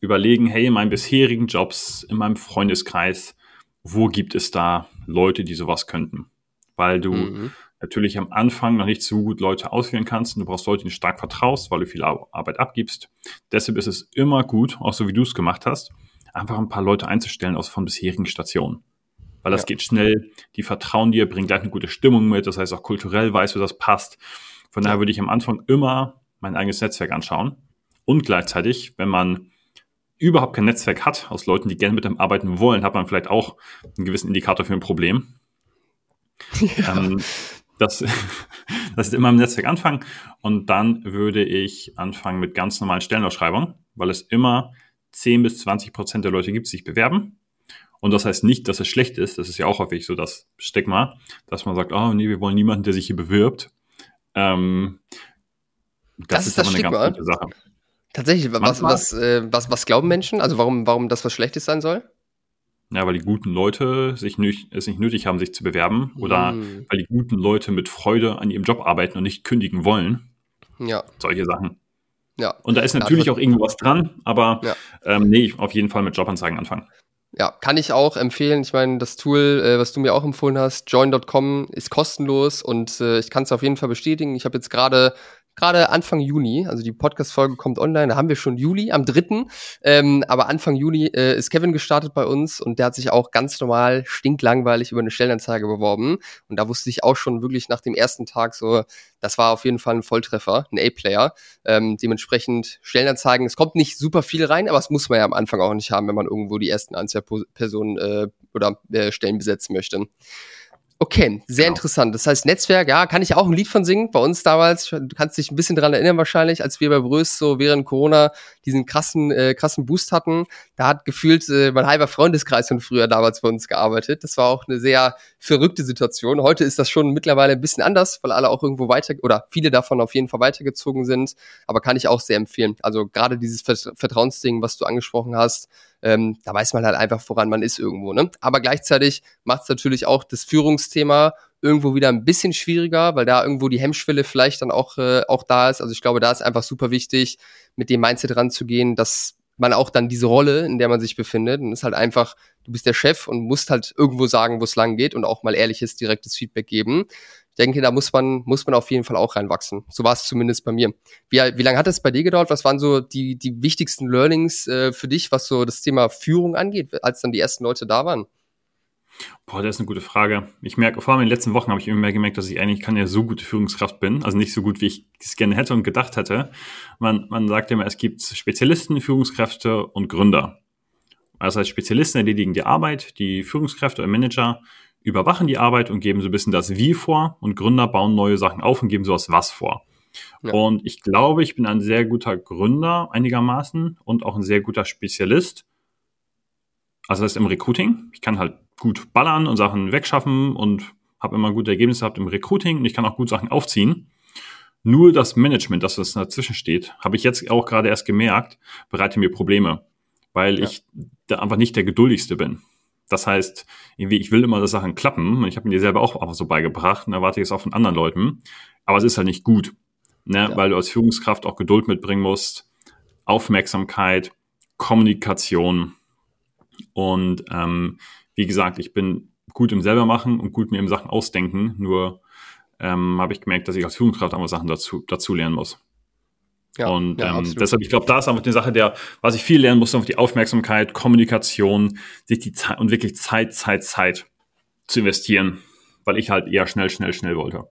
überlegen, hey, in meinen bisherigen Jobs, in meinem Freundeskreis, wo gibt es da Leute, die sowas könnten? Weil du mhm. natürlich am Anfang noch nicht so gut Leute auswählen kannst und du brauchst Leute, die du stark vertraust, weil du viel Arbeit abgibst. Deshalb ist es immer gut, auch so wie du es gemacht hast, einfach ein paar Leute einzustellen aus von bisherigen Stationen. Weil das ja. geht schnell, die vertrauen dir, bringen gleich eine gute Stimmung mit, das heißt auch kulturell weißt du, das passt. Von daher würde ich am Anfang immer mein eigenes Netzwerk anschauen und gleichzeitig, wenn man überhaupt kein Netzwerk hat aus Leuten, die gerne mit einem arbeiten wollen, hat man vielleicht auch einen gewissen Indikator für ein Problem. Ja. Ähm, das, das ist immer im Netzwerk anfangen und dann würde ich anfangen mit ganz normalen Stellenausschreibungen, weil es immer 10 bis 20 Prozent der Leute gibt, die sich bewerben. Und das heißt nicht, dass es schlecht ist. Das ist ja auch häufig so das Stigma, dass man sagt, oh nee, wir wollen niemanden, der sich hier bewirbt. Ähm, das, das, ist, ist aber Stigma. eine ganz gute Sache. Tatsächlich, was, was, äh, was, was glauben Menschen? Also warum, warum das was Schlechtes sein soll? Ja, weil die guten Leute sich nicht, es nicht nötig haben, sich zu bewerben oder mm. weil die guten Leute mit Freude an ihrem Job arbeiten und nicht kündigen wollen. Ja. Solche Sachen. Ja. Und da ist natürlich ja, auch irgendwo was dran, aber ja. ähm, nee, auf jeden Fall mit Jobanzeigen anfangen. Ja, kann ich auch empfehlen. Ich meine, das Tool, äh, was du mir auch empfohlen hast, join.com, ist kostenlos und äh, ich kann es auf jeden Fall bestätigen. Ich habe jetzt gerade gerade Anfang Juni, also die Podcast-Folge kommt online, da haben wir schon Juli, am 3. Ähm, aber Anfang Juni äh, ist Kevin gestartet bei uns und der hat sich auch ganz normal stinklangweilig über eine Stellenanzeige beworben. Und da wusste ich auch schon wirklich nach dem ersten Tag so, das war auf jeden Fall ein Volltreffer, ein A-Player. Ähm, dementsprechend Stellenanzeigen, es kommt nicht super viel rein, aber es muss man ja am Anfang auch nicht haben, wenn man irgendwo die ersten Anzeigerpersonen äh, oder äh, Stellen besetzen möchte. Okay, sehr genau. interessant. Das heißt, Netzwerk, ja, kann ich auch ein Lied von singen. Bei uns damals, du kannst dich ein bisschen dran erinnern wahrscheinlich, als wir bei Brös so während Corona diesen krassen, äh, krassen Boost hatten. Da hat gefühlt äh, mein halber Freundeskreis von früher damals bei uns gearbeitet. Das war auch eine sehr verrückte Situation. Heute ist das schon mittlerweile ein bisschen anders, weil alle auch irgendwo weiter oder viele davon auf jeden Fall weitergezogen sind. Aber kann ich auch sehr empfehlen. Also gerade dieses Vertrauensding, was du angesprochen hast, ähm, da weiß man halt einfach, woran man ist irgendwo. Ne? Aber gleichzeitig macht es natürlich auch das Führungsthema irgendwo wieder ein bisschen schwieriger, weil da irgendwo die Hemmschwelle vielleicht dann auch, äh, auch da ist. Also ich glaube, da ist einfach super wichtig, mit dem Mindset ranzugehen, dass man auch dann diese Rolle, in der man sich befindet, und ist halt einfach, du bist der Chef und musst halt irgendwo sagen, wo es lang geht und auch mal ehrliches, direktes Feedback geben denke, da muss man, muss man auf jeden Fall auch reinwachsen. So war es zumindest bei mir. Wie, wie lange hat es bei dir gedauert? Was waren so die, die wichtigsten Learnings äh, für dich, was so das Thema Führung angeht, als dann die ersten Leute da waren? Boah, das ist eine gute Frage. Ich merke, vor allem in den letzten Wochen habe ich immer mehr gemerkt, dass ich eigentlich keine so gute Führungskraft bin. Also nicht so gut, wie ich es gerne hätte und gedacht hätte. Man, man sagt immer, es gibt Spezialisten, Führungskräfte und Gründer. Das heißt, Spezialisten erledigen die Arbeit, die Führungskräfte oder Manager überwachen die Arbeit und geben so ein bisschen das Wie vor und Gründer bauen neue Sachen auf und geben so das Was vor. Ja. Und ich glaube, ich bin ein sehr guter Gründer einigermaßen und auch ein sehr guter Spezialist. Also das heißt im Recruiting. Ich kann halt gut ballern und Sachen wegschaffen und habe immer gute Ergebnisse gehabt im Recruiting und ich kann auch gut Sachen aufziehen. Nur das Management, das das dazwischen steht, habe ich jetzt auch gerade erst gemerkt, bereitet mir Probleme, weil ja. ich da einfach nicht der geduldigste bin. Das heißt, irgendwie, ich will immer, dass Sachen klappen. Ich habe mir die selber auch einfach so beigebracht und erwarte ich es auch von anderen Leuten. Aber es ist halt nicht gut, ne? Ja. weil du als Führungskraft auch Geduld mitbringen musst, Aufmerksamkeit, Kommunikation. Und ähm, wie gesagt, ich bin gut im selber machen und gut mir im Sachen ausdenken. Nur ähm, habe ich gemerkt, dass ich als Führungskraft einfach Sachen dazu, dazu lernen muss. Ja, und ja, ähm, deshalb, ich glaube, da ist einfach die Sache der, was ich viel lernen muss, auf die Aufmerksamkeit, Kommunikation, sich die Zeit und wirklich Zeit, Zeit, Zeit zu investieren, weil ich halt eher schnell, schnell, schnell wollte.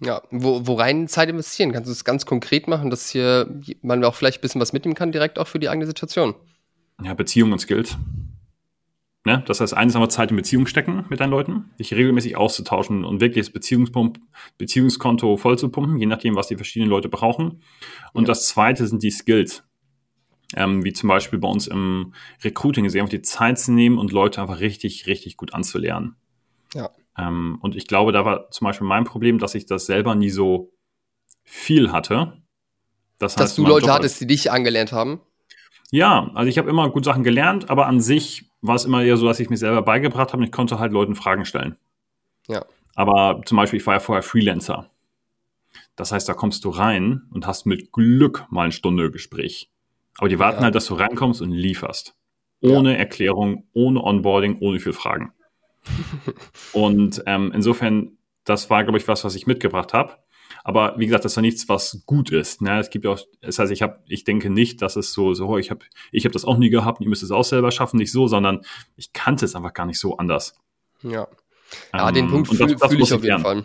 Ja, wo, wo rein Zeit investieren? Kannst du es ganz konkret machen, dass hier man auch vielleicht ein bisschen was mitnehmen kann, direkt auch für die eigene Situation? Ja, Beziehungen und Skills. Ne? Das heißt, eines einmal Zeit in Beziehung stecken mit deinen Leuten, dich regelmäßig auszutauschen und wirklich das Beziehungspump, Beziehungskonto voll zu pumpen, je nachdem, was die verschiedenen Leute brauchen. Und ja. das zweite sind die Skills. Ähm, wie zum Beispiel bei uns im Recruiting, sich einfach die Zeit zu nehmen und Leute einfach richtig, richtig gut anzulernen. Ja. Ähm, und ich glaube, da war zum Beispiel mein Problem, dass ich das selber nie so viel hatte. Das dass heißt, du Leute Job hattest, die dich angelernt haben? Ja, also ich habe immer gut Sachen gelernt, aber an sich war es immer eher so, dass ich mir selber beigebracht habe und ich konnte halt Leuten Fragen stellen. Ja. Aber zum Beispiel, ich war ja vorher Freelancer. Das heißt, da kommst du rein und hast mit Glück mal eine Stunde Gespräch. Aber die warten ja. halt, dass du reinkommst und lieferst. Ohne ja. Erklärung, ohne Onboarding, ohne viel Fragen. und ähm, insofern, das war, glaube ich, was, was ich mitgebracht habe. Aber wie gesagt, das ist ja nichts, was gut ist. Ne? Es gibt auch, das heißt, ich habe, ich denke nicht, dass es so, so, oh, ich habe, ich habe das auch nie gehabt, ihr müsst es auch selber schaffen, nicht so, sondern ich kannte es einfach gar nicht so anders. Ja. Ja, ähm, den Punkt fühle fühl ich auf jeden Fall.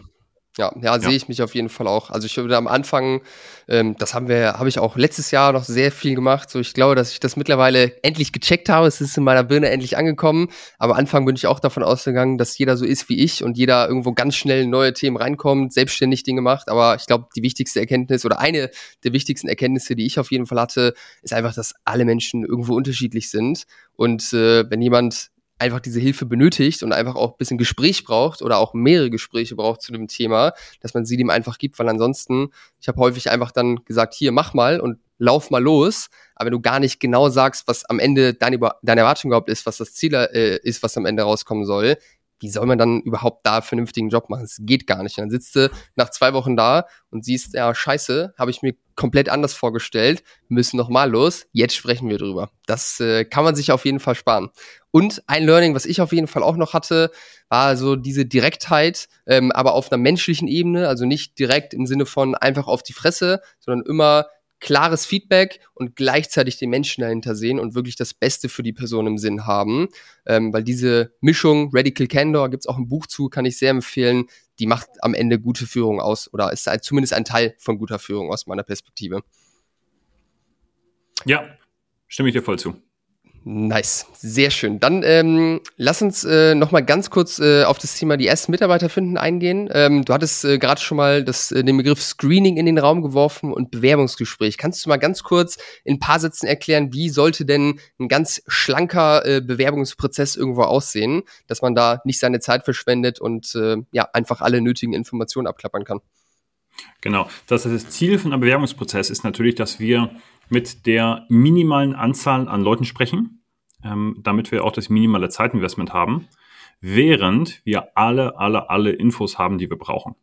Ja, ja, sehe ich mich auf jeden Fall auch. Also ich würde am Anfang, ähm, das haben wir, habe ich auch letztes Jahr noch sehr viel gemacht. So, ich glaube, dass ich das mittlerweile endlich gecheckt habe. Es ist in meiner Birne endlich angekommen. Aber am Anfang bin ich auch davon ausgegangen, dass jeder so ist wie ich und jeder irgendwo ganz schnell neue Themen reinkommt, selbstständig Dinge macht. Aber ich glaube, die wichtigste Erkenntnis oder eine der wichtigsten Erkenntnisse, die ich auf jeden Fall hatte, ist einfach, dass alle Menschen irgendwo unterschiedlich sind. Und äh, wenn jemand einfach diese Hilfe benötigt und einfach auch ein bisschen Gespräch braucht oder auch mehrere Gespräche braucht zu dem Thema, dass man sie dem einfach gibt, weil ansonsten, ich habe häufig einfach dann gesagt, hier, mach mal und lauf mal los, aber wenn du gar nicht genau sagst, was am Ende deine, deine Erwartung überhaupt ist, was das Ziel äh, ist, was am Ende rauskommen soll, wie soll man dann überhaupt da vernünftigen Job machen? Es geht gar nicht. Und dann sitzt du nach zwei Wochen da und siehst, ja, scheiße, habe ich mir komplett anders vorgestellt, müssen nochmal los, jetzt sprechen wir drüber. Das äh, kann man sich auf jeden Fall sparen. Und ein Learning, was ich auf jeden Fall auch noch hatte, war so diese Direktheit, ähm, aber auf einer menschlichen Ebene, also nicht direkt im Sinne von einfach auf die Fresse, sondern immer klares Feedback und gleichzeitig den Menschen dahinter sehen und wirklich das Beste für die Person im Sinn haben. Ähm, weil diese Mischung, Radical Candor, gibt's auch ein Buch zu, kann ich sehr empfehlen, die macht am Ende gute Führung aus oder ist zumindest ein Teil von guter Führung aus meiner Perspektive. Ja, stimme ich dir voll zu. Nice, sehr schön. Dann ähm, lass uns äh, noch mal ganz kurz äh, auf das Thema die ersten Mitarbeiter finden eingehen. Ähm, du hattest äh, gerade schon mal das, äh, den Begriff Screening in den Raum geworfen und Bewerbungsgespräch. Kannst du mal ganz kurz in ein paar Sätzen erklären, wie sollte denn ein ganz schlanker äh, Bewerbungsprozess irgendwo aussehen, dass man da nicht seine Zeit verschwendet und äh, ja einfach alle nötigen Informationen abklappern kann? Genau. Das, das Ziel von einem Bewerbungsprozess ist natürlich, dass wir mit der minimalen Anzahl an Leuten sprechen, ähm, damit wir auch das minimale Zeitinvestment haben, während wir alle, alle, alle Infos haben, die wir brauchen.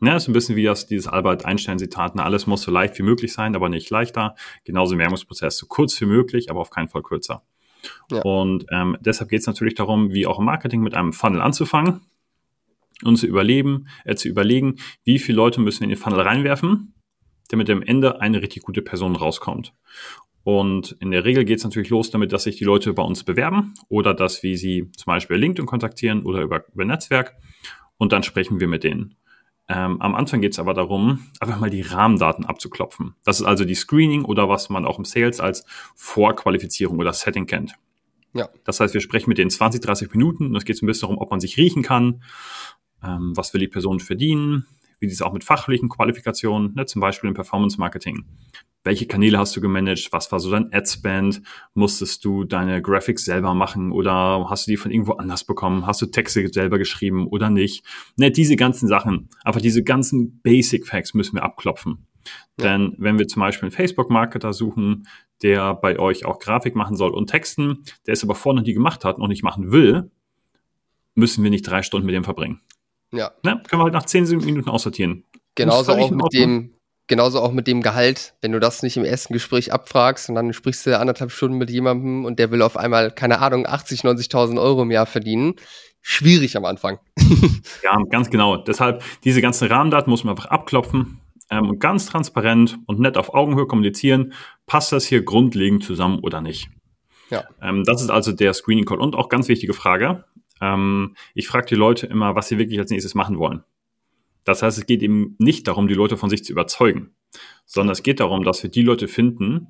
Ja, ist ein bisschen wie das, dieses Albert Einstein-Zitat, alles muss so leicht wie möglich sein, aber nicht leichter. Genauso im Werbungsprozess, so kurz wie möglich, aber auf keinen Fall kürzer. Ja. Und ähm, deshalb geht es natürlich darum, wie auch im Marketing mit einem Funnel anzufangen und zu überleben, äh, zu überlegen, wie viele Leute müssen wir in den Funnel reinwerfen, damit am Ende eine richtig gute Person rauskommt. Und in der Regel geht es natürlich los damit, dass sich die Leute bei uns bewerben oder dass wir sie zum Beispiel LinkedIn kontaktieren oder über, über Netzwerk und dann sprechen wir mit denen. Ähm, am Anfang geht es aber darum, einfach mal die Rahmendaten abzuklopfen. Das ist also die Screening oder was man auch im Sales als Vorqualifizierung oder Setting kennt. Ja. Das heißt, wir sprechen mit denen 20, 30 Minuten und es geht so ein bisschen darum, ob man sich riechen kann, ähm, was will die Person verdienen, wie sieht es auch mit fachlichen Qualifikationen, ne, zum Beispiel im Performance Marketing welche Kanäle hast du gemanagt, was war so dein Adspend, musstest du deine Graphics selber machen oder hast du die von irgendwo anders bekommen, hast du Texte selber geschrieben oder nicht. Ne, diese ganzen Sachen, einfach diese ganzen Basic Facts müssen wir abklopfen. Ja. Denn wenn wir zum Beispiel einen Facebook-Marketer suchen, der bei euch auch Grafik machen soll und Texten, der es aber vorne nie gemacht hat und nicht machen will, müssen wir nicht drei Stunden mit dem verbringen. Ja. Ne? Können wir halt nach zehn Minuten aussortieren. Genauso auch mit dem, genauso auch mit dem Gehalt, wenn du das nicht im ersten Gespräch abfragst und dann sprichst du anderthalb Stunden mit jemandem und der will auf einmal, keine Ahnung, 80, 90.000 Euro im Jahr verdienen. Schwierig am Anfang. ja, ganz genau. Deshalb, diese ganzen Rahmendaten muss man einfach abklopfen ähm, und ganz transparent und nett auf Augenhöhe kommunizieren. Passt das hier grundlegend zusammen oder nicht? Ja. Ähm, das ist also der Screening Call. Und auch ganz wichtige Frage. Ähm, ich frage die Leute immer, was sie wirklich als nächstes machen wollen. Das heißt, es geht eben nicht darum, die Leute von sich zu überzeugen, sondern es geht darum, dass wir die Leute finden,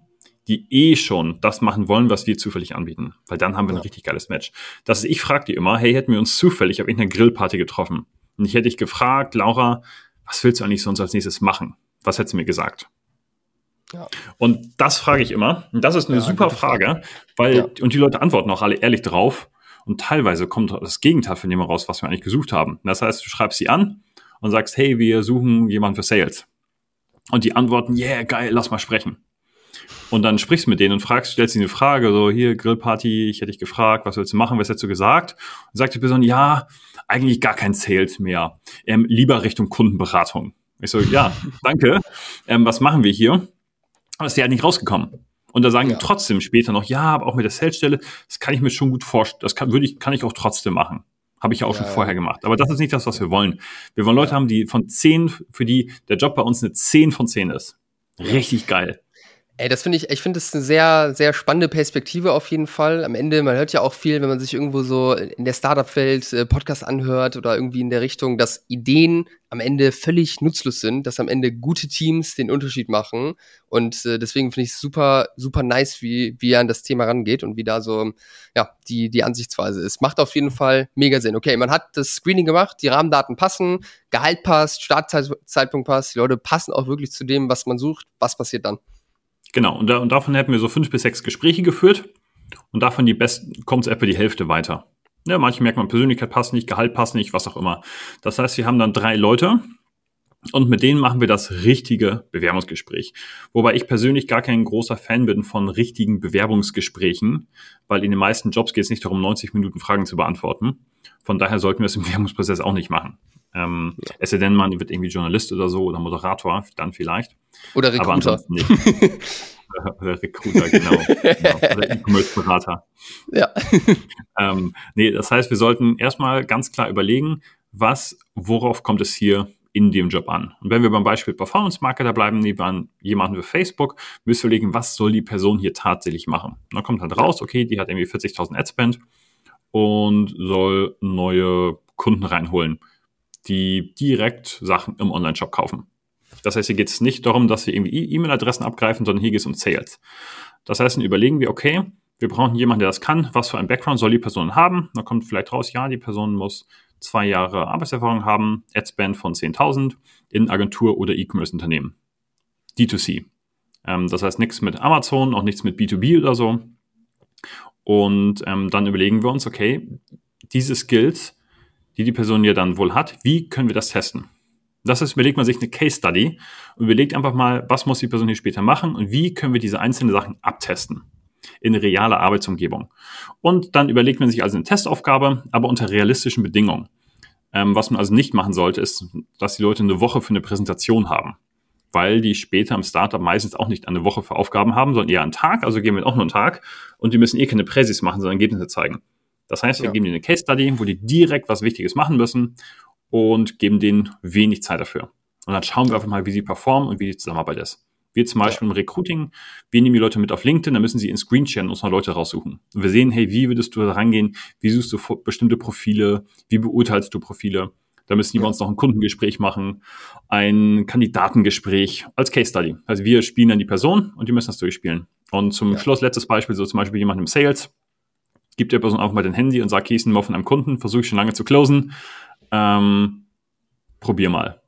die eh schon das machen wollen, was wir zufällig anbieten. Weil dann haben wir ein richtig geiles Match. Das ist, ich frage die immer, hey, hätten wir uns zufällig auf irgendeiner Grillparty getroffen. Und ich hätte dich gefragt, Laura, was willst du eigentlich sonst als nächstes machen? Was hättest du mir gesagt? Ja. Und das frage ich immer. Und das ist eine ja, super Frage, weil, ja. und die Leute antworten auch alle ehrlich drauf. Und teilweise kommt das Gegenteil von dem raus, was wir eigentlich gesucht haben. Das heißt, du schreibst sie an und sagst, hey, wir suchen jemanden für Sales. Und die antworten, yeah, geil, lass mal sprechen. Und dann sprichst du mit denen und fragst, stellst ihnen eine Frage, so hier Grillparty, ich hätte dich gefragt, was willst du machen, was hättest du gesagt? Und sagt die Person, ja, eigentlich gar kein Sales mehr, ähm, lieber Richtung Kundenberatung. Ich so, ja, danke. Ähm, was machen wir hier? Aber ist der halt nicht rausgekommen. Und da sagen ja. die trotzdem später noch, ja, aber auch mit der Salesstelle, das kann ich mir schon gut vorstellen, das kann, würde ich, kann ich auch trotzdem machen. Habe ich ja auch ja, schon vorher gemacht. Aber das ist nicht das, was wir wollen. Wir wollen Leute haben, die von zehn, für die der Job bei uns eine zehn von zehn ist. Richtig geil. Ey, das finde ich, ich finde das eine sehr, sehr spannende Perspektive auf jeden Fall. Am Ende, man hört ja auch viel, wenn man sich irgendwo so in der Startup-Welt äh, Podcast anhört oder irgendwie in der Richtung, dass Ideen am Ende völlig nutzlos sind, dass am Ende gute Teams den Unterschied machen. Und äh, deswegen finde ich es super, super nice, wie, wie er an das Thema rangeht und wie da so, ja, die, die Ansichtsweise ist. Macht auf jeden Fall mega Sinn. Okay, man hat das Screening gemacht, die Rahmendaten passen, Gehalt passt, Startzeitpunkt passt, die Leute passen auch wirklich zu dem, was man sucht. Was passiert dann? Genau, und, da, und davon hätten wir so fünf bis sechs Gespräche geführt und davon die besten kommt es etwa die Hälfte weiter. Ja, manche merkt man, Persönlichkeit passt nicht, Gehalt passt nicht, was auch immer. Das heißt, wir haben dann drei Leute und mit denen machen wir das richtige Bewerbungsgespräch. Wobei ich persönlich gar kein großer Fan bin von richtigen Bewerbungsgesprächen, weil in den meisten Jobs geht es nicht darum, 90 Minuten Fragen zu beantworten. Von daher sollten wir es im Bewerbungsprozess auch nicht machen. Ähm, ja. Es sei denn, man wird irgendwie Journalist oder so oder Moderator, dann vielleicht. Oder Recruiter. nicht. oder Recruiter, genau. genau. Oder E-Commerce-Berater. Ja. ähm, nee, das heißt, wir sollten erstmal ganz klar überlegen, was, worauf kommt es hier in dem Job an. Und wenn wir beim Beispiel Performance Marketer bleiben, neben jemanden für Facebook, müssen wir überlegen, was soll die Person hier tatsächlich machen. Und dann kommt halt raus, okay, die hat irgendwie 40.000 Adspend und soll neue Kunden reinholen die direkt Sachen im Online-Shop kaufen. Das heißt, hier geht es nicht darum, dass wir irgendwie E-Mail-Adressen abgreifen, sondern hier geht es um Sales. Das heißt, dann überlegen wir, okay, wir brauchen jemanden, der das kann. Was für ein Background soll die Person haben? Da kommt vielleicht raus, ja, die Person muss zwei Jahre Arbeitserfahrung haben, Adspend von 10.000 in Agentur oder E-Commerce-Unternehmen. D2C. Ähm, das heißt, nichts mit Amazon, auch nichts mit B2B oder so. Und ähm, dann überlegen wir uns, okay, diese Skills die die Person ja dann wohl hat, wie können wir das testen? Das heißt, überlegt man sich eine Case Study und überlegt einfach mal, was muss die Person hier später machen und wie können wir diese einzelnen Sachen abtesten in realer Arbeitsumgebung. Und dann überlegt man sich also eine Testaufgabe, aber unter realistischen Bedingungen. Ähm, was man also nicht machen sollte, ist, dass die Leute eine Woche für eine Präsentation haben, weil die später im Startup meistens auch nicht eine Woche für Aufgaben haben, sondern eher einen Tag, also geben wir auch nur einen Tag und die müssen eh keine Präsis machen, sondern Ergebnisse zeigen. Das heißt, wir ja. geben denen eine Case Study, wo die direkt was Wichtiges machen müssen und geben denen wenig Zeit dafür. Und dann schauen wir einfach mal, wie sie performen und wie die Zusammenarbeit ist. Wir zum Beispiel im Recruiting, wir nehmen die Leute mit auf LinkedIn, dann müssen sie in Screenshare uns mal Leute raussuchen. Und wir sehen, hey, wie würdest du da rangehen? Wie suchst du bestimmte Profile? Wie beurteilst du Profile? Da müssen die bei uns noch ein Kundengespräch machen, ein Kandidatengespräch als Case Study. Also wir spielen dann die Person und die müssen das durchspielen. Und zum ja. Schluss, letztes Beispiel, so zum Beispiel jemand im Sales, gibt der Person einfach mal dein Handy und sagt, hier ist Nummer von einem Kunden, versuche ich schon lange zu closen. Ähm, probier mal.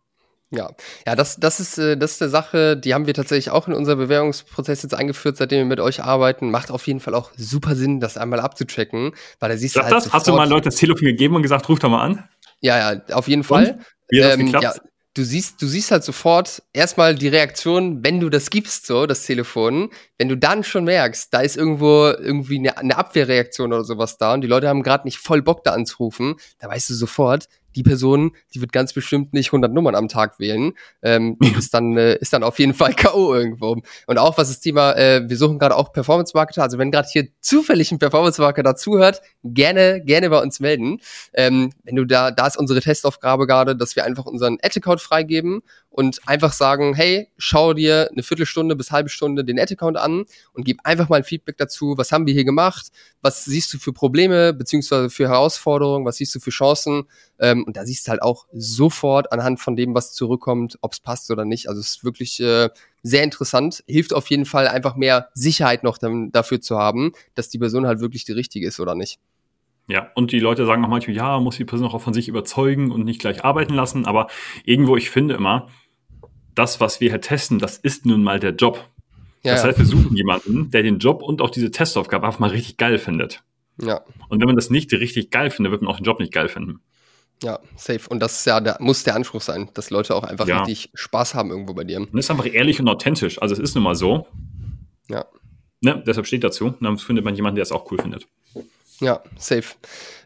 Ja, ja, das, das ist, äh, das ist eine Sache, die haben wir tatsächlich auch in unser Bewerbungsprozess jetzt eingeführt, seitdem wir mit euch arbeiten. Macht auf jeden Fall auch super Sinn, das einmal abzuchecken, weil da siehst du halt das? Hast du mal Leuten das Telefon gegeben und gesagt, ruf doch mal an? Ja, ja, auf jeden Fall. Wie hat das ähm, geklappt? Ja, du siehst, du siehst halt sofort erstmal die Reaktion, wenn du das gibst, so, das Telefon. Wenn du dann schon merkst, da ist irgendwo irgendwie eine, eine Abwehrreaktion oder sowas da und die Leute haben gerade nicht voll Bock da anzurufen, da weißt du sofort, die Person, die wird ganz bestimmt nicht 100 Nummern am Tag wählen. Ähm, ist dann äh, ist dann auf jeden Fall KO irgendwo. Und auch was das Thema, äh, wir suchen gerade auch Performance Marketer. Also wenn gerade hier zufällig ein Performance Marketer zuhört, gerne gerne bei uns melden. Ähm, wenn du da, da ist unsere Testaufgabe gerade, dass wir einfach unseren Ad-Account freigeben und einfach sagen, hey, schau dir eine Viertelstunde bis halbe Stunde den Ad-Account an und gib einfach mal ein Feedback dazu, was haben wir hier gemacht, was siehst du für Probleme beziehungsweise für Herausforderungen, was siehst du für Chancen ähm, und da siehst du halt auch sofort anhand von dem, was zurückkommt, ob es passt oder nicht. Also es ist wirklich äh, sehr interessant, hilft auf jeden Fall einfach mehr Sicherheit noch dafür zu haben, dass die Person halt wirklich die richtige ist oder nicht. Ja, und die Leute sagen auch manchmal, ja, muss die Person auch von sich überzeugen und nicht gleich arbeiten lassen. Aber irgendwo, ich finde immer, das, was wir hier testen, das ist nun mal der Job. Ja, das heißt, wir suchen jemanden, der den Job und auch diese Testaufgabe einfach mal richtig geil findet. Ja. Und wenn man das nicht richtig geil findet, wird man auch den Job nicht geil finden. Ja, safe. Und das ist ja, der, muss der Anspruch sein, dass Leute auch einfach ja. richtig Spaß haben irgendwo bei dir. Und ist einfach ehrlich und authentisch. Also es ist nun mal so. Ja. Ne, deshalb steht dazu. dann findet man jemanden, der es auch cool findet. Ja, safe.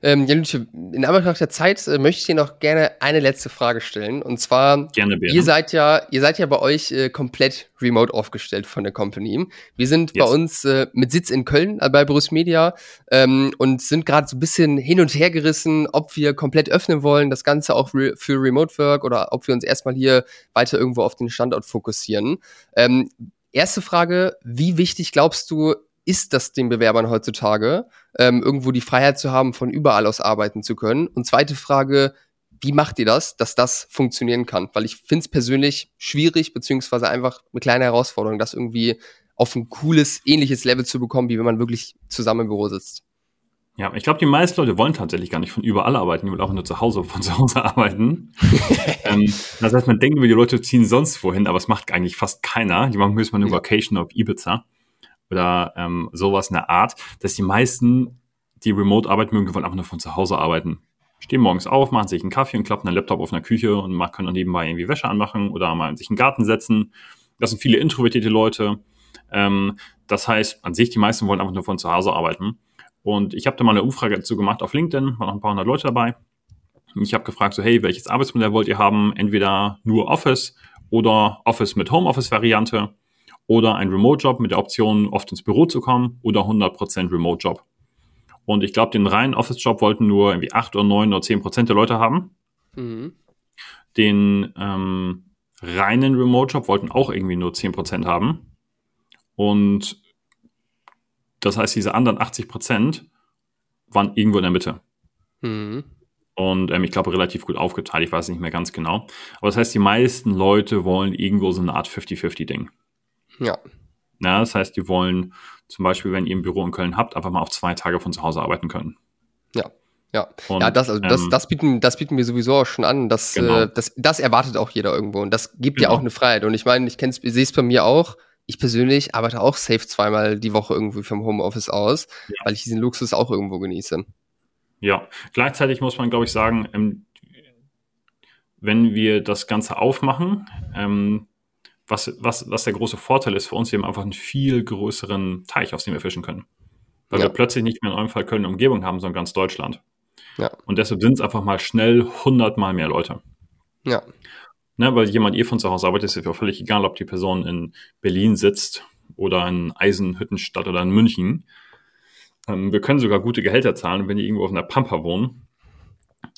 Ähm, Janutje, in Anbetracht der Zeit äh, möchte ich dir noch gerne eine letzte Frage stellen. Und zwar, gerne, ihr seid ja, ihr seid ja bei euch äh, komplett remote aufgestellt von der Company. Wir sind yes. bei uns äh, mit Sitz in Köln bei Bruce Media ähm, und sind gerade so ein bisschen hin und her gerissen, ob wir komplett öffnen wollen, das Ganze auch re für Remote Work oder ob wir uns erstmal hier weiter irgendwo auf den Standort fokussieren. Ähm, erste Frage, wie wichtig glaubst du, ist das den Bewerbern heutzutage, ähm, irgendwo die Freiheit zu haben, von überall aus arbeiten zu können? Und zweite Frage, wie macht ihr das, dass das funktionieren kann? Weil ich finde es persönlich schwierig, beziehungsweise einfach eine kleine Herausforderung, das irgendwie auf ein cooles, ähnliches Level zu bekommen, wie wenn man wirklich zusammen im Büro sitzt. Ja, ich glaube, die meisten Leute wollen tatsächlich gar nicht von überall arbeiten, die wollen auch nur zu Hause von zu Hause arbeiten. ähm, das heißt, man denkt über die Leute ziehen sonst wohin, aber es macht eigentlich fast keiner. Die machen höchstens mal eine Vacation auf Ibiza oder ähm, sowas in der Art, dass die meisten, die remote arbeiten mögen, wollen einfach nur von zu Hause arbeiten. Stehen morgens auf, machen sich einen Kaffee und klappen einen Laptop auf einer Küche und machen, können dann nebenbei irgendwie Wäsche anmachen oder mal in sich einen Garten setzen. Das sind viele introvertierte Leute. Ähm, das heißt, an sich, die meisten wollen einfach nur von zu Hause arbeiten. Und ich habe da mal eine Umfrage dazu gemacht auf LinkedIn, waren noch ein paar hundert Leute dabei. Ich habe gefragt, so hey, welches Arbeitsmodell wollt ihr haben? Entweder nur Office oder Office mit Homeoffice-Variante oder ein Remote-Job mit der Option, oft ins Büro zu kommen oder 100% Remote-Job. Und ich glaube, den reinen Office-Job wollten nur irgendwie 8 oder 9 oder 10% der Leute haben. Mhm. Den ähm, reinen Remote-Job wollten auch irgendwie nur 10% haben. Und das heißt, diese anderen 80% waren irgendwo in der Mitte. Mhm. Und ähm, ich glaube, relativ gut aufgeteilt. Ich weiß nicht mehr ganz genau. Aber das heißt, die meisten Leute wollen irgendwo so eine Art 50-50-Ding. Ja. Ja, das heißt, die wollen zum Beispiel, wenn ihr ein Büro in Köln habt, einfach mal auf zwei Tage von zu Hause arbeiten können. Ja. Ja, und, ja das, also das, ähm, das, bieten, das bieten wir sowieso auch schon an. Das, genau. äh, das, das erwartet auch jeder irgendwo und das gibt genau. ja auch eine Freiheit. Und ich meine, ich kenne sehe es bei mir auch. Ich persönlich arbeite auch safe zweimal die Woche irgendwie vom Homeoffice aus, ja. weil ich diesen Luxus auch irgendwo genieße. Ja, gleichzeitig muss man, glaube ich, sagen, ähm, wenn wir das Ganze aufmachen, ähm, was, was, was der große Vorteil ist für uns, wir haben einfach einen viel größeren Teich, aus dem wir fischen können. Weil ja. wir plötzlich nicht mehr in eurem Fall Köln Umgebung haben, sondern ganz Deutschland. Ja. Und deshalb sind es einfach mal schnell hundertmal mehr Leute. Ja. Ne, weil jemand ihr von zu Hause arbeitet, ist ja völlig egal, ob die Person in Berlin sitzt oder in Eisenhüttenstadt oder in München. Ähm, wir können sogar gute Gehälter zahlen. Und wenn die irgendwo auf einer Pampa wohnen,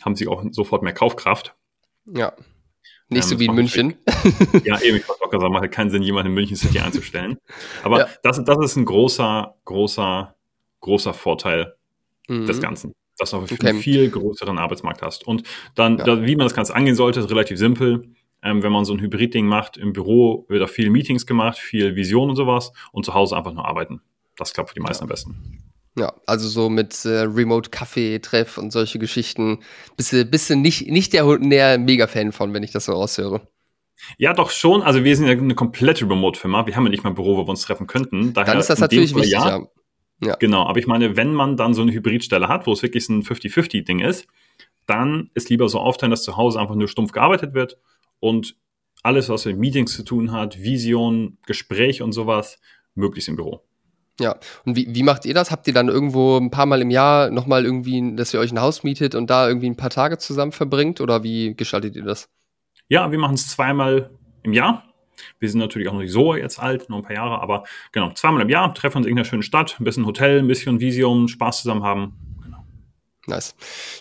haben sie auch sofort mehr Kaufkraft. Ja. Nicht ähm, so wie in München. ja, eben, ich wollte auch sagen, macht keinen Sinn, jemanden in München City einzustellen. Aber ja. das, das ist ein großer, großer, großer Vorteil mhm. des Ganzen. Dass du okay. einen viel größeren Arbeitsmarkt hast. Und dann, ja. da, wie man das Ganze angehen sollte, ist relativ simpel. Ähm, wenn man so ein Hybrid-Ding macht, im Büro wird auch viel Meetings gemacht, viel Vision und sowas und zu Hause einfach nur arbeiten. Das klappt für die meisten ja. am besten. Ja, also so mit äh, Remote-Kaffee-Treff und solche Geschichten. Bist du, bist du nicht, nicht der, der Mega-Fan von, wenn ich das so raushöre. Ja, doch schon. Also wir sind ja eine komplette Remote-Firma. Wir haben ja nicht mal ein Büro, wo wir uns treffen könnten. Daher Dann ist das natürlich wichtig, ja. ja. ja. Genau, aber ich meine, wenn man dann so eine Hybridstelle hat, wo es wirklich ein 50-50-Ding ist, dann ist lieber so aufteilen, dass zu Hause einfach nur stumpf gearbeitet wird und alles, was mit Meetings zu tun hat, Vision, Gespräch und sowas, möglichst im Büro. Ja, und wie, wie macht ihr das? Habt ihr dann irgendwo ein paar Mal im Jahr nochmal irgendwie, dass ihr euch ein Haus mietet und da irgendwie ein paar Tage zusammen verbringt oder wie gestaltet ihr das? Ja, wir machen es zweimal im Jahr. Wir sind natürlich auch noch nicht so jetzt alt, nur ein paar Jahre, aber genau, zweimal im Jahr treffen uns in irgendeiner schönen Stadt, ein bisschen Hotel, ein bisschen Vision, Spaß zusammen haben Nice.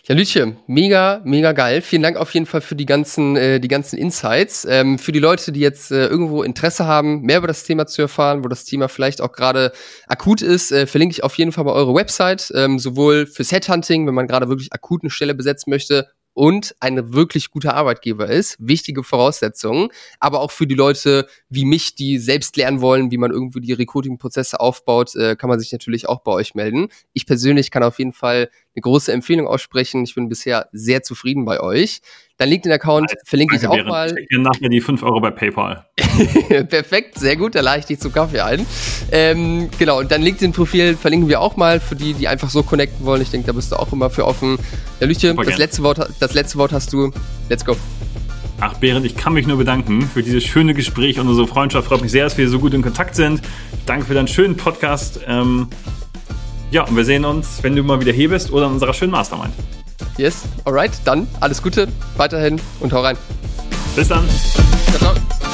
Ja, Lütje, mega, mega geil. Vielen Dank auf jeden Fall für die ganzen, äh, die ganzen Insights. Ähm, für die Leute, die jetzt äh, irgendwo Interesse haben, mehr über das Thema zu erfahren, wo das Thema vielleicht auch gerade akut ist, äh, verlinke ich auf jeden Fall mal eure Website, ähm, sowohl fürs Headhunting, wenn man gerade wirklich akut eine Stelle besetzen möchte, und ein wirklich guter Arbeitgeber ist. Wichtige Voraussetzungen. Aber auch für die Leute wie mich, die selbst lernen wollen, wie man irgendwie die Recruiting-Prozesse aufbaut, äh, kann man sich natürlich auch bei euch melden. Ich persönlich kann auf jeden Fall eine große Empfehlung aussprechen. Ich bin bisher sehr zufrieden bei euch. Dein LinkedIn-Account verlinke ich auch Behrend. mal. Ich nachher die 5 Euro bei PayPal. Perfekt, sehr gut, da lade ich dich zum Kaffee ein. Ähm, genau, und dein LinkedIn-Profil verlinken wir auch mal für die, die einfach so connecten wollen. Ich denke, da bist du auch immer für offen. Ja, Lüche, das letzte, Wort, das letzte Wort hast du. Let's go. Ach, Berend, ich kann mich nur bedanken für dieses schöne Gespräch und unsere Freundschaft. Freut mich sehr, dass wir so gut in Kontakt sind. Danke für deinen schönen Podcast. Ähm, ja, und wir sehen uns, wenn du mal wieder hier bist oder in unserer schönen Mastermind. Yes, alright, dann alles Gute weiterhin und hau rein. Bis dann. Ciao, ciao.